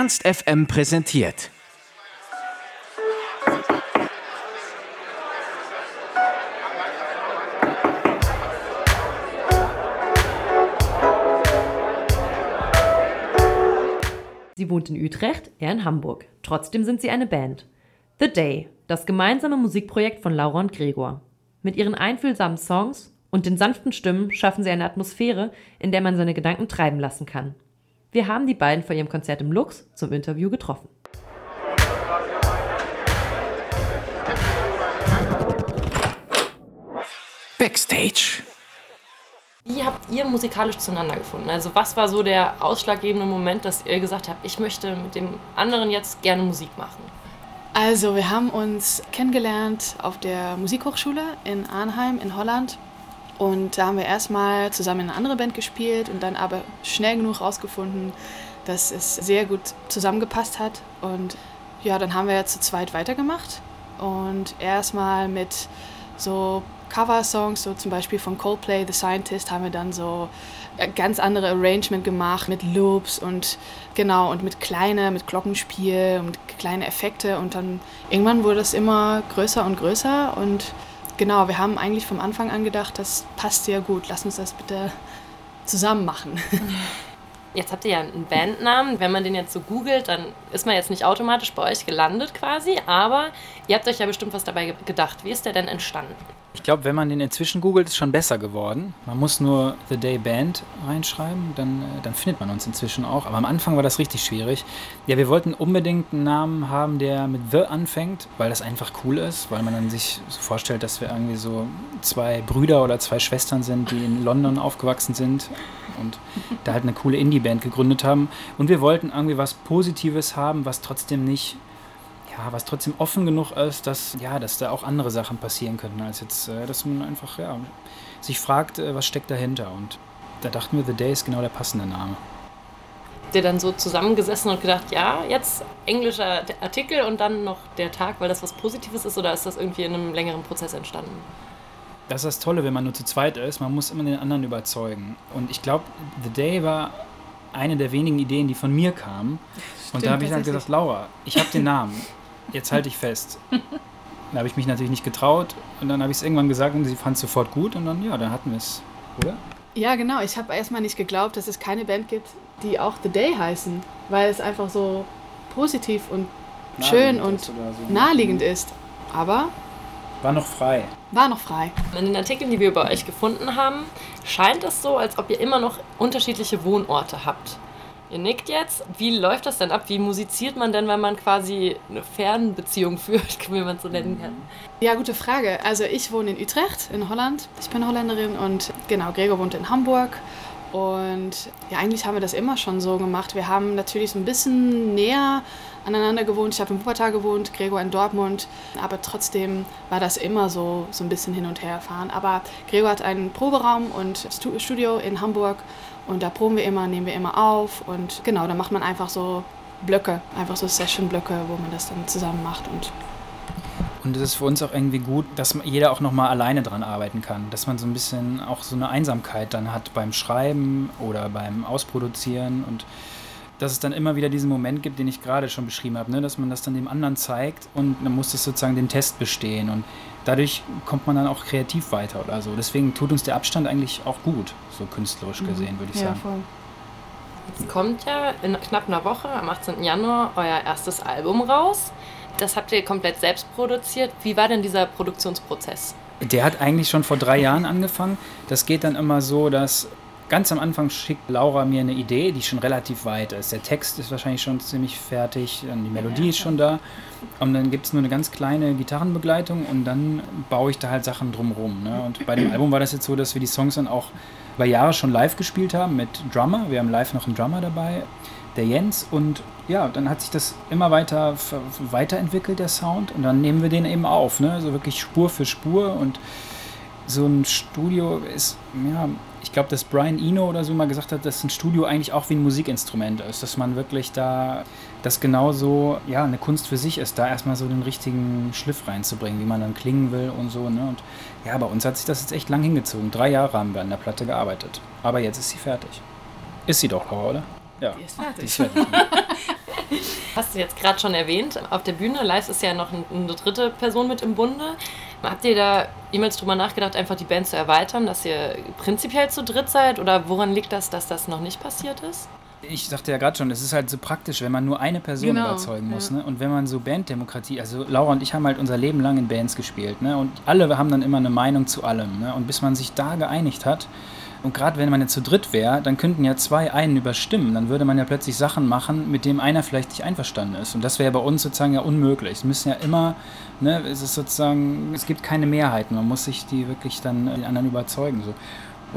Ernst FM präsentiert. Sie wohnt in Utrecht, er in Hamburg. Trotzdem sind sie eine Band. The Day, das gemeinsame Musikprojekt von Laura und Gregor. Mit ihren einfühlsamen Songs und den sanften Stimmen schaffen sie eine Atmosphäre, in der man seine Gedanken treiben lassen kann. Wir haben die beiden vor ihrem Konzert im Lux zum Interview getroffen. Backstage. Wie habt ihr musikalisch zueinander gefunden? Also was war so der ausschlaggebende Moment, dass ihr gesagt habt, ich möchte mit dem anderen jetzt gerne Musik machen? Also wir haben uns kennengelernt auf der Musikhochschule in Arnheim in Holland. Und da haben wir erstmal zusammen in eine andere Band gespielt und dann aber schnell genug rausgefunden, dass es sehr gut zusammengepasst hat. Und ja, dann haben wir zu zweit weitergemacht. Und erstmal mit so Cover-Songs, so zum Beispiel von Coldplay, The Scientist, haben wir dann so ganz andere Arrangement gemacht mit Loops und genau und mit kleine, mit Glockenspiel und kleine Effekte und dann irgendwann wurde es immer größer und größer und genau, wir haben eigentlich vom Anfang an gedacht, das passt sehr gut, lass uns das bitte zusammen machen. Jetzt habt ihr ja einen Bandnamen. Wenn man den jetzt so googelt, dann ist man jetzt nicht automatisch bei euch gelandet quasi, aber ihr habt euch ja bestimmt was dabei gedacht. Wie ist der denn entstanden? Ich glaube, wenn man den inzwischen googelt, ist schon besser geworden. Man muss nur The Day Band reinschreiben, dann, äh, dann findet man uns inzwischen auch. Aber am Anfang war das richtig schwierig. Ja, wir wollten unbedingt einen Namen haben, der mit The anfängt, weil das einfach cool ist, weil man dann sich so vorstellt, dass wir irgendwie so zwei Brüder oder zwei Schwestern sind, die in London aufgewachsen sind und da halt eine coole Indie-Band gegründet haben. Und wir wollten irgendwie was Positives haben, was trotzdem nicht ja, was trotzdem offen genug ist, dass, ja, dass da auch andere Sachen passieren könnten, als jetzt, äh, dass man einfach ja, sich fragt, äh, was steckt dahinter. Und da dachten wir, The Day ist genau der passende Name. Habt ihr dann so zusammengesessen und gedacht, ja, jetzt englischer Artikel und dann noch der Tag, weil das was Positives ist, oder ist das irgendwie in einem längeren Prozess entstanden? Das ist das Tolle, wenn man nur zu zweit ist, man muss immer den anderen überzeugen. Und ich glaube, The Day war eine der wenigen Ideen, die von mir kamen. Stimmt, und da habe ich dann gesagt, Laura, ich habe den Namen jetzt halte ich fest. Da habe ich mich natürlich nicht getraut und dann habe ich es irgendwann gesagt und sie fand es sofort gut und dann, ja, dann hatten wir es, oder? Ja, genau. Ich habe erstmal nicht geglaubt, dass es keine Band gibt, die auch The Day heißen, weil es einfach so positiv und schön und so. naheliegend ist. Aber. War noch frei. War noch frei. In den Artikeln, die wir über euch gefunden haben, scheint es so, als ob ihr immer noch unterschiedliche Wohnorte habt. Ihr nickt jetzt. Wie läuft das denn ab? Wie musiziert man denn, wenn man quasi eine Fernbeziehung führt, wie man es so nennen kann? Ja, gute Frage. Also ich wohne in Utrecht in Holland. Ich bin Holländerin und genau, Gregor wohnt in Hamburg. Und ja, eigentlich haben wir das immer schon so gemacht. Wir haben natürlich so ein bisschen näher aneinander gewohnt. Ich habe in Wuppertal gewohnt, Gregor in Dortmund. Aber trotzdem war das immer so, so ein bisschen hin und her fahren. Aber Gregor hat einen Proberaum und Studio in Hamburg. Und da proben wir immer, nehmen wir immer auf. Und genau, da macht man einfach so Blöcke, einfach so Session-Blöcke, wo man das dann zusammen macht. Und und es ist für uns auch irgendwie gut, dass jeder auch nochmal alleine dran arbeiten kann. Dass man so ein bisschen auch so eine Einsamkeit dann hat beim Schreiben oder beim Ausproduzieren und dass es dann immer wieder diesen Moment gibt, den ich gerade schon beschrieben habe, ne? dass man das dann dem anderen zeigt und dann muss es sozusagen den Test bestehen und dadurch kommt man dann auch kreativ weiter oder so. Deswegen tut uns der Abstand eigentlich auch gut, so künstlerisch mhm. gesehen, würde ich ja, sagen. Voll. Jetzt kommt ja in knapp einer Woche, am 18. Januar, euer erstes Album raus. Das habt ihr komplett selbst produziert. Wie war denn dieser Produktionsprozess? Der hat eigentlich schon vor drei Jahren angefangen. Das geht dann immer so, dass Ganz am Anfang schickt Laura mir eine Idee, die schon relativ weit ist. Der Text ist wahrscheinlich schon ziemlich fertig, die Melodie ist schon da. Und dann gibt es nur eine ganz kleine Gitarrenbegleitung und dann baue ich da halt Sachen drumherum. Ne? Und bei dem Album war das jetzt so, dass wir die Songs dann auch über Jahre schon live gespielt haben mit Drummer. Wir haben live noch einen Drummer dabei, der Jens. Und ja, dann hat sich das immer weiter weiterentwickelt, der Sound. Und dann nehmen wir den eben auf, ne? also wirklich Spur für Spur. Und so ein Studio ist, ja, ich glaube, dass Brian Eno oder so mal gesagt hat, dass ein Studio eigentlich auch wie ein Musikinstrument ist, dass man wirklich da, das genauso, ja, eine Kunst für sich ist, da erstmal so den richtigen Schliff reinzubringen, wie man dann klingen will und so, ne? Und ja, bei uns hat sich das jetzt echt lang hingezogen. Drei Jahre haben wir an der Platte gearbeitet. Aber jetzt ist sie fertig. Ist sie doch, Laura, oder? Ja. Die ist fertig. Die ist fertig. Hast du jetzt gerade schon erwähnt, auf der Bühne, live ist ja noch eine dritte Person mit im Bunde. Habt ihr da jemals drüber nachgedacht, einfach die Band zu erweitern, dass ihr prinzipiell zu dritt seid? Oder woran liegt das, dass das noch nicht passiert ist? Ich sagte ja gerade schon, es ist halt so praktisch, wenn man nur eine Person Genau, überzeugen muss. ja. Ne? Und wenn man so Banddemokratie, also Laura und ich haben halt unser Leben lang in Bands gespielt. Ne? Und alle haben dann immer eine Meinung zu allem. Ne? Und bis man sich da geeinigt hat, und gerade wenn man jetzt zu dritt wäre, dann könnten ja zwei einen überstimmen. Dann würde man ja plötzlich Sachen machen, mit dem einer vielleicht nicht einverstanden ist. Und das wäre bei uns sozusagen ja unmöglich. Es müssen ja immer, ne, es ist sozusagen, es gibt keine Mehrheiten. Man muss sich die wirklich dann den anderen überzeugen. So.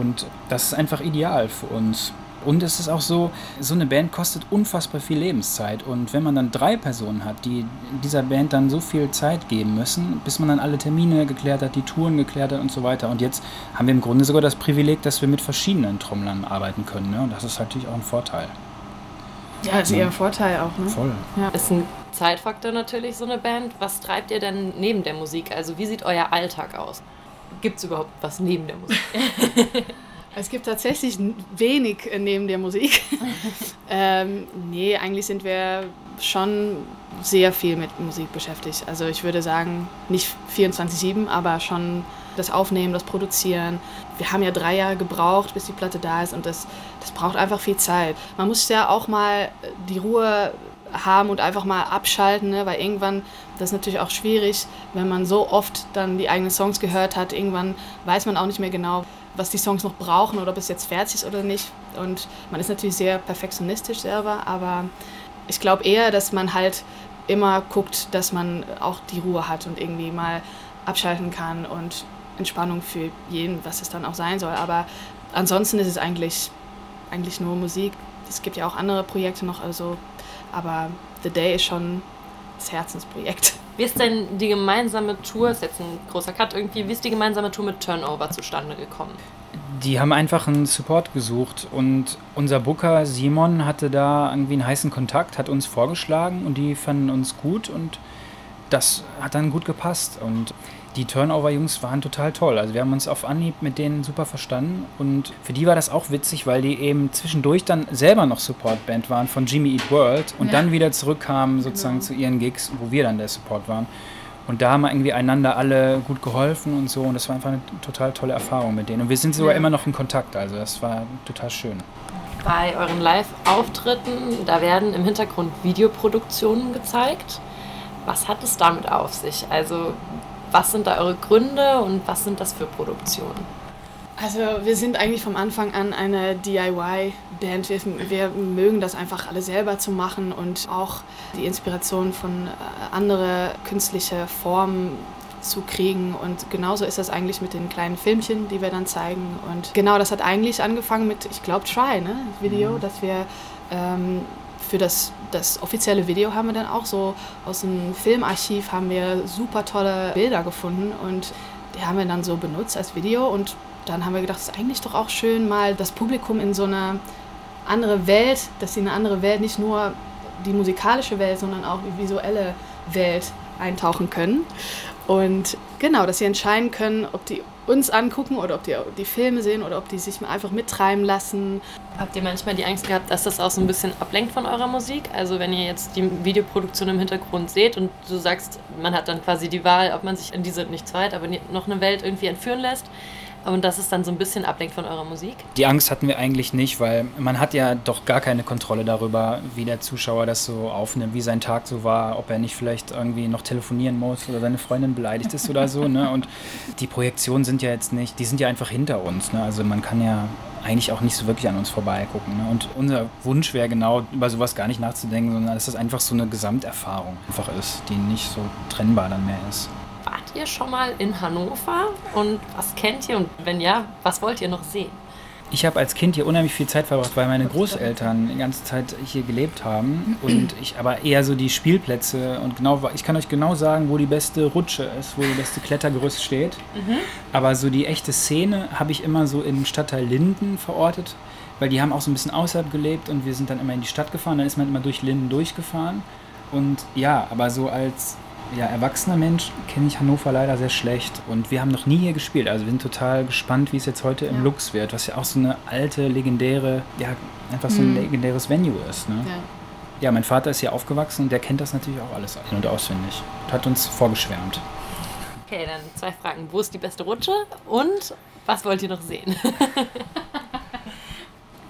Und das ist einfach ideal für uns. Und es ist auch so, so eine Band kostet unfassbar viel Lebenszeit. Und wenn man dann drei Personen hat, die dieser Band dann so viel Zeit geben müssen, bis man dann alle Termine geklärt hat, die Touren geklärt hat und so weiter. Und jetzt haben wir im Grunde sogar das Privileg, dass wir mit verschiedenen Trommlern arbeiten können. Ne? Und das ist natürlich auch ein Vorteil. Ja, ist eher ein Vorteil auch. Ne? Voll. Ist ein Zeitfaktor natürlich so eine Band. Was treibt ihr denn neben der Musik? Also wie sieht euer Alltag aus? Gibt es überhaupt was neben der Musik? Es gibt tatsächlich wenig äh, neben der Musik. ähm, nee, eigentlich sind wir schon sehr viel mit Musik beschäftigt. Also ich würde sagen, nicht 24-7, aber schon das Aufnehmen, das Produzieren. Wir haben ja drei Jahre gebraucht, bis die Platte da ist und das, das braucht einfach viel Zeit. Man muss ja auch mal die Ruhe haben und einfach mal abschalten, ne? weil irgendwann, das ist natürlich auch schwierig, wenn man so oft dann die eigenen Songs gehört hat, irgendwann weiß man auch nicht mehr genau, was die Songs noch brauchen oder ob es jetzt fertig ist oder nicht. Und man ist natürlich sehr perfektionistisch selber, aber ich glaube eher, dass man halt immer guckt, dass man auch die Ruhe hat und irgendwie mal abschalten kann und Entspannung für jeden, was es dann auch sein soll. Aber ansonsten ist es eigentlich, eigentlich nur Musik. Es gibt ja auch andere Projekte noch, also, aber The Day ist schon das Herzensprojekt. Wie ist denn die gemeinsame Tour, ist jetzt ein großer Cut irgendwie, wie ist die gemeinsame Tour mit Turnover zustande gekommen? Die haben einfach einen Support gesucht und unser Booker Simon hatte da irgendwie einen heißen Kontakt, hat uns vorgeschlagen und die fanden uns gut und das hat dann gut gepasst und die Turnover-Jungs waren total toll. Also wir haben uns auf Anhieb mit denen super verstanden und für die war das auch witzig, weil die eben zwischendurch dann selber noch Supportband waren von Jimmy Eat World und Ja. dann wieder zurückkamen sozusagen Genau. zu ihren Gigs, wo wir dann der Support waren. Und da haben wir irgendwie einander alle gut geholfen und so. Und das war einfach eine total tolle Erfahrung mit denen. Und wir sind sogar Ja. immer noch in Kontakt. Also das war total schön. Bei euren Live-Auftritten, da werden im Hintergrund Videoproduktionen gezeigt. Was hat es damit auf sich? Also, was sind da eure Gründe und was sind das für Produktionen? Also wir sind eigentlich vom Anfang an eine DIY-Band. Wir, wir mögen das einfach alle selber zu machen und auch die Inspiration von äh, andere künstliche Formen zu kriegen. Und genauso ist das eigentlich mit den kleinen Filmchen, die wir dann zeigen. Und genau, das hat eigentlich angefangen mit, ich glaube, Try, ne? Video, dass wir ähm, für das, das offizielle Video haben wir dann auch so aus dem Filmarchiv haben wir super tolle Bilder gefunden und die haben wir dann so benutzt als Video und dann haben wir gedacht, es ist eigentlich doch auch schön, mal das Publikum in so eine andere Welt, dass sie in eine andere Welt, nicht nur die musikalische Welt, sondern auch die visuelle Welt eintauchen können. Und genau, dass sie entscheiden können, ob die uns angucken oder ob die die Filme sehen oder ob die sich einfach mittreiben lassen. Habt ihr manchmal die Angst gehabt, dass das auch so ein bisschen ablenkt von eurer Musik? Also wenn ihr jetzt die Videoproduktion im Hintergrund seht und du sagst, man hat dann quasi die Wahl, ob man sich in diese nicht zweit, aber noch eine Welt irgendwie entführen lässt. Und das ist dann so ein bisschen ablenkt von eurer Musik? Die Angst hatten wir eigentlich nicht, weil man hat ja doch gar keine Kontrolle darüber, wie der Zuschauer das so aufnimmt, wie sein Tag so war, ob er nicht vielleicht irgendwie noch telefonieren muss oder seine Freundin beleidigt ist oder so. Ne? Und die Projektionen sind ja jetzt nicht, die sind ja einfach hinter uns. Ne? Also man kann ja eigentlich auch nicht so wirklich an uns vorbeigucken. Ne? Und unser Wunsch wäre genau, über sowas gar nicht nachzudenken, sondern dass das einfach so eine Gesamterfahrung einfach ist, die nicht so trennbar dann mehr ist. Wart ihr schon mal in Hannover? Und was kennt ihr? Und wenn ja, was wollt ihr noch sehen? Ich habe als Kind hier unheimlich viel Zeit verbracht, weil meine Großeltern die ganze Zeit hier gelebt haben und ich aber eher so die Spielplätze und genau, ich kann euch genau sagen, wo die beste Rutsche ist, wo die beste Klettergerüst steht. Aber so die echte Szene habe ich immer so im Stadtteil Linden verortet, weil die haben auch so ein bisschen außerhalb gelebt und wir sind dann immer in die Stadt gefahren, dann ist man immer durch Linden durchgefahren und ja, aber so als ja, erwachsener Mensch kenne ich Hannover leider sehr schlecht und wir haben noch nie hier gespielt. Also wir sind total gespannt, wie es jetzt heute im Ja. Lux wird, was ja auch so eine alte, legendäre, ja, einfach so ein Mhm. legendäres Venue ist. Ne? Ja. ja, mein Vater ist hier aufgewachsen und der kennt das natürlich auch alles in- und auswendig. Und hat uns vorgeschwärmt. Okay, dann zwei Fragen. Wo ist die beste Rutsche und was wollt ihr noch sehen?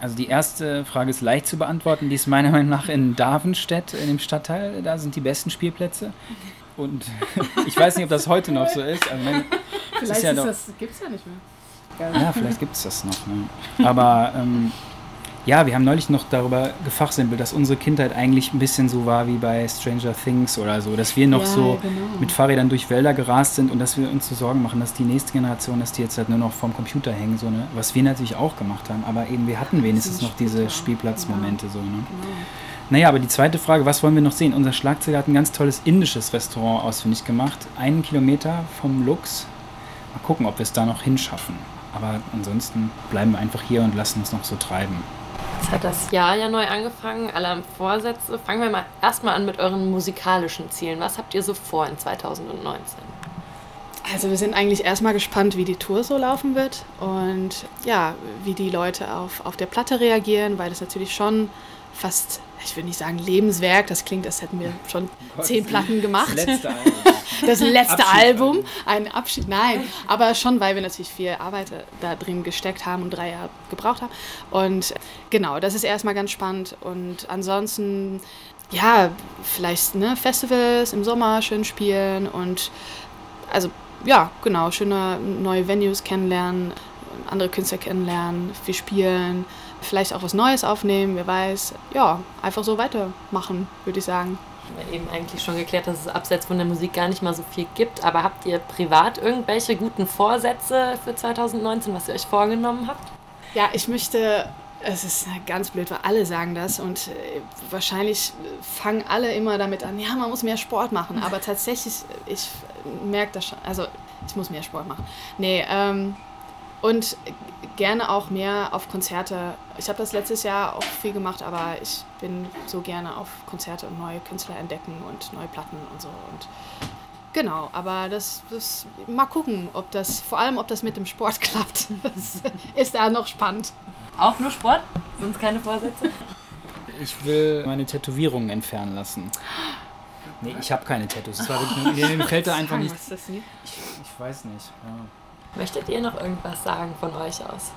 Also die erste Frage ist leicht zu beantworten. Die ist meiner Meinung nach in Davenstedt, in dem Stadtteil. Da sind die besten Spielplätze. Und ich weiß nicht, ob das heute noch so ist. Also mein, Vielleicht ja ist das, gibt's ja nicht mehr. Ja, vielleicht gibt es das noch. Ne? Aber ähm, ja, wir haben neulich noch darüber gefachsimpelt, dass unsere Kindheit eigentlich ein bisschen so war wie bei Stranger Things oder so. Dass wir noch Ja, so genau. mit Fahrrädern durch Wälder gerast sind und dass wir uns so Sorgen machen, dass die nächste Generation, dass die jetzt halt nur noch vorm Computer hängen. So, ne? Was wir natürlich auch gemacht haben. Aber eben, wir hatten wenigstens noch diese Spielplatzmomente. So, ne? Naja, aber die zweite Frage, was wollen wir noch sehen? Unser Schlagzeuger hat ein ganz tolles indisches Restaurant ausfindig gemacht. Einen Kilometer vom Lux. Mal gucken, ob wir es da noch hinschaffen. Aber ansonsten bleiben wir einfach hier und lassen uns noch so treiben. Jetzt hat das Jahr ja neu angefangen, alle haben Vorsätze. Fangen wir mal erstmal an mit euren musikalischen Zielen. Was habt ihr so vor in 2019? Also wir sind eigentlich erstmal gespannt, wie die Tour so laufen wird und ja, wie die Leute auf, auf der Platte reagieren, weil das natürlich schon fast, ich würde nicht sagen Lebenswerk, das klingt, als hätten wir schon zehn Platten gemacht. Album. Das letzte. Album, ein Abschied, nein, aber schon, weil wir natürlich viel Arbeit da drin gesteckt haben und drei Jahre gebraucht haben. Und genau, das ist erstmal ganz spannend. Und ansonsten, ja, vielleicht ne, Festivals im Sommer schön spielen und also ja, genau, schöne neue Venues kennenlernen, andere Künstler kennenlernen, viel spielen, vielleicht auch was Neues aufnehmen, wer weiß. Ja, einfach so weitermachen, würde ich sagen. Wir eben eigentlich schon geklärt, dass es abseits von der Musik gar nicht mal so viel gibt. Aber habt ihr privat irgendwelche guten Vorsätze für 2019, was ihr euch vorgenommen habt? Ja, ich möchte, es ist ganz blöd, weil alle sagen das und äh, wahrscheinlich fangen alle immer damit an, ja, man muss mehr Sport machen, aber tatsächlich, ich merke das schon, also ich muss mehr Sport machen. Nee, ähm, und gerne auch mehr auf Konzerte. Ich habe das letztes Jahr auch viel gemacht, aber ich bin so gerne auf Konzerte und neue Künstler entdecken und neue Platten und so. Und genau, aber das, das mal gucken, ob das, vor allem ob das mit dem Sport klappt. Das ist da noch spannend. Auch nur Sport? Sonst keine Vorsätze? Ich will meine Tätowierungen entfernen lassen. Nee, ich habe keine Tattoos. Das war wirklich, mir fällt da einfach nicht. Was ist das nicht? Ich, ich weiß nicht. Ja. Möchtet ihr noch irgendwas sagen von euch aus?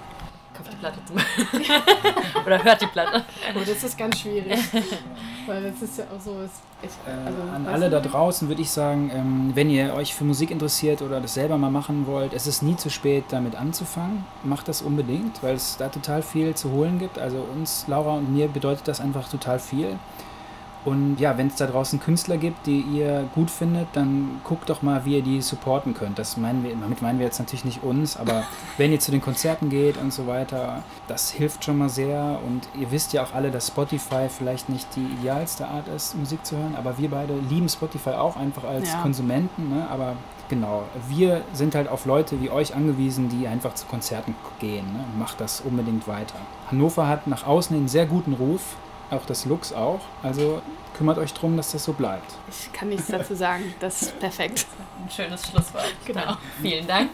Kauft die Platte zum. Oder hört die Platte. Oh, das ist ganz schwierig. Weil das ist ja auch so. ist- Ich, also, Äh, an alle da draußen würde ich sagen, ähm, wenn ihr euch für Musik interessiert oder das selber mal machen wollt, es ist nie zu spät, damit anzufangen. Macht das unbedingt, weil es da total viel zu holen gibt. Also uns, Laura und mir, bedeutet das einfach total viel. Und ja, wenn es da draußen Künstler gibt, die ihr gut findet, dann guckt doch mal, wie ihr die supporten könnt. Das meinen wir, damit meinen wir jetzt natürlich nicht uns, aber wenn ihr zu den Konzerten geht und so weiter, das hilft schon mal sehr. Und ihr wisst ja auch alle, dass Spotify vielleicht nicht die idealste Art ist, Musik zu hören, aber wir beide lieben Spotify auch einfach als Ja. Konsumenten. Ne? Aber genau, wir sind halt auf Leute wie euch angewiesen, die einfach zu Konzerten gehen. Ne? Macht das unbedingt weiter. Hannover hat nach außen einen sehr guten Ruf, auch das Lux auch. Also kümmert euch darum, dass das so bleibt. Ich kann nichts dazu sagen. Das ist perfekt. Ein schönes Schlusswort. Genau. Vielen Dank.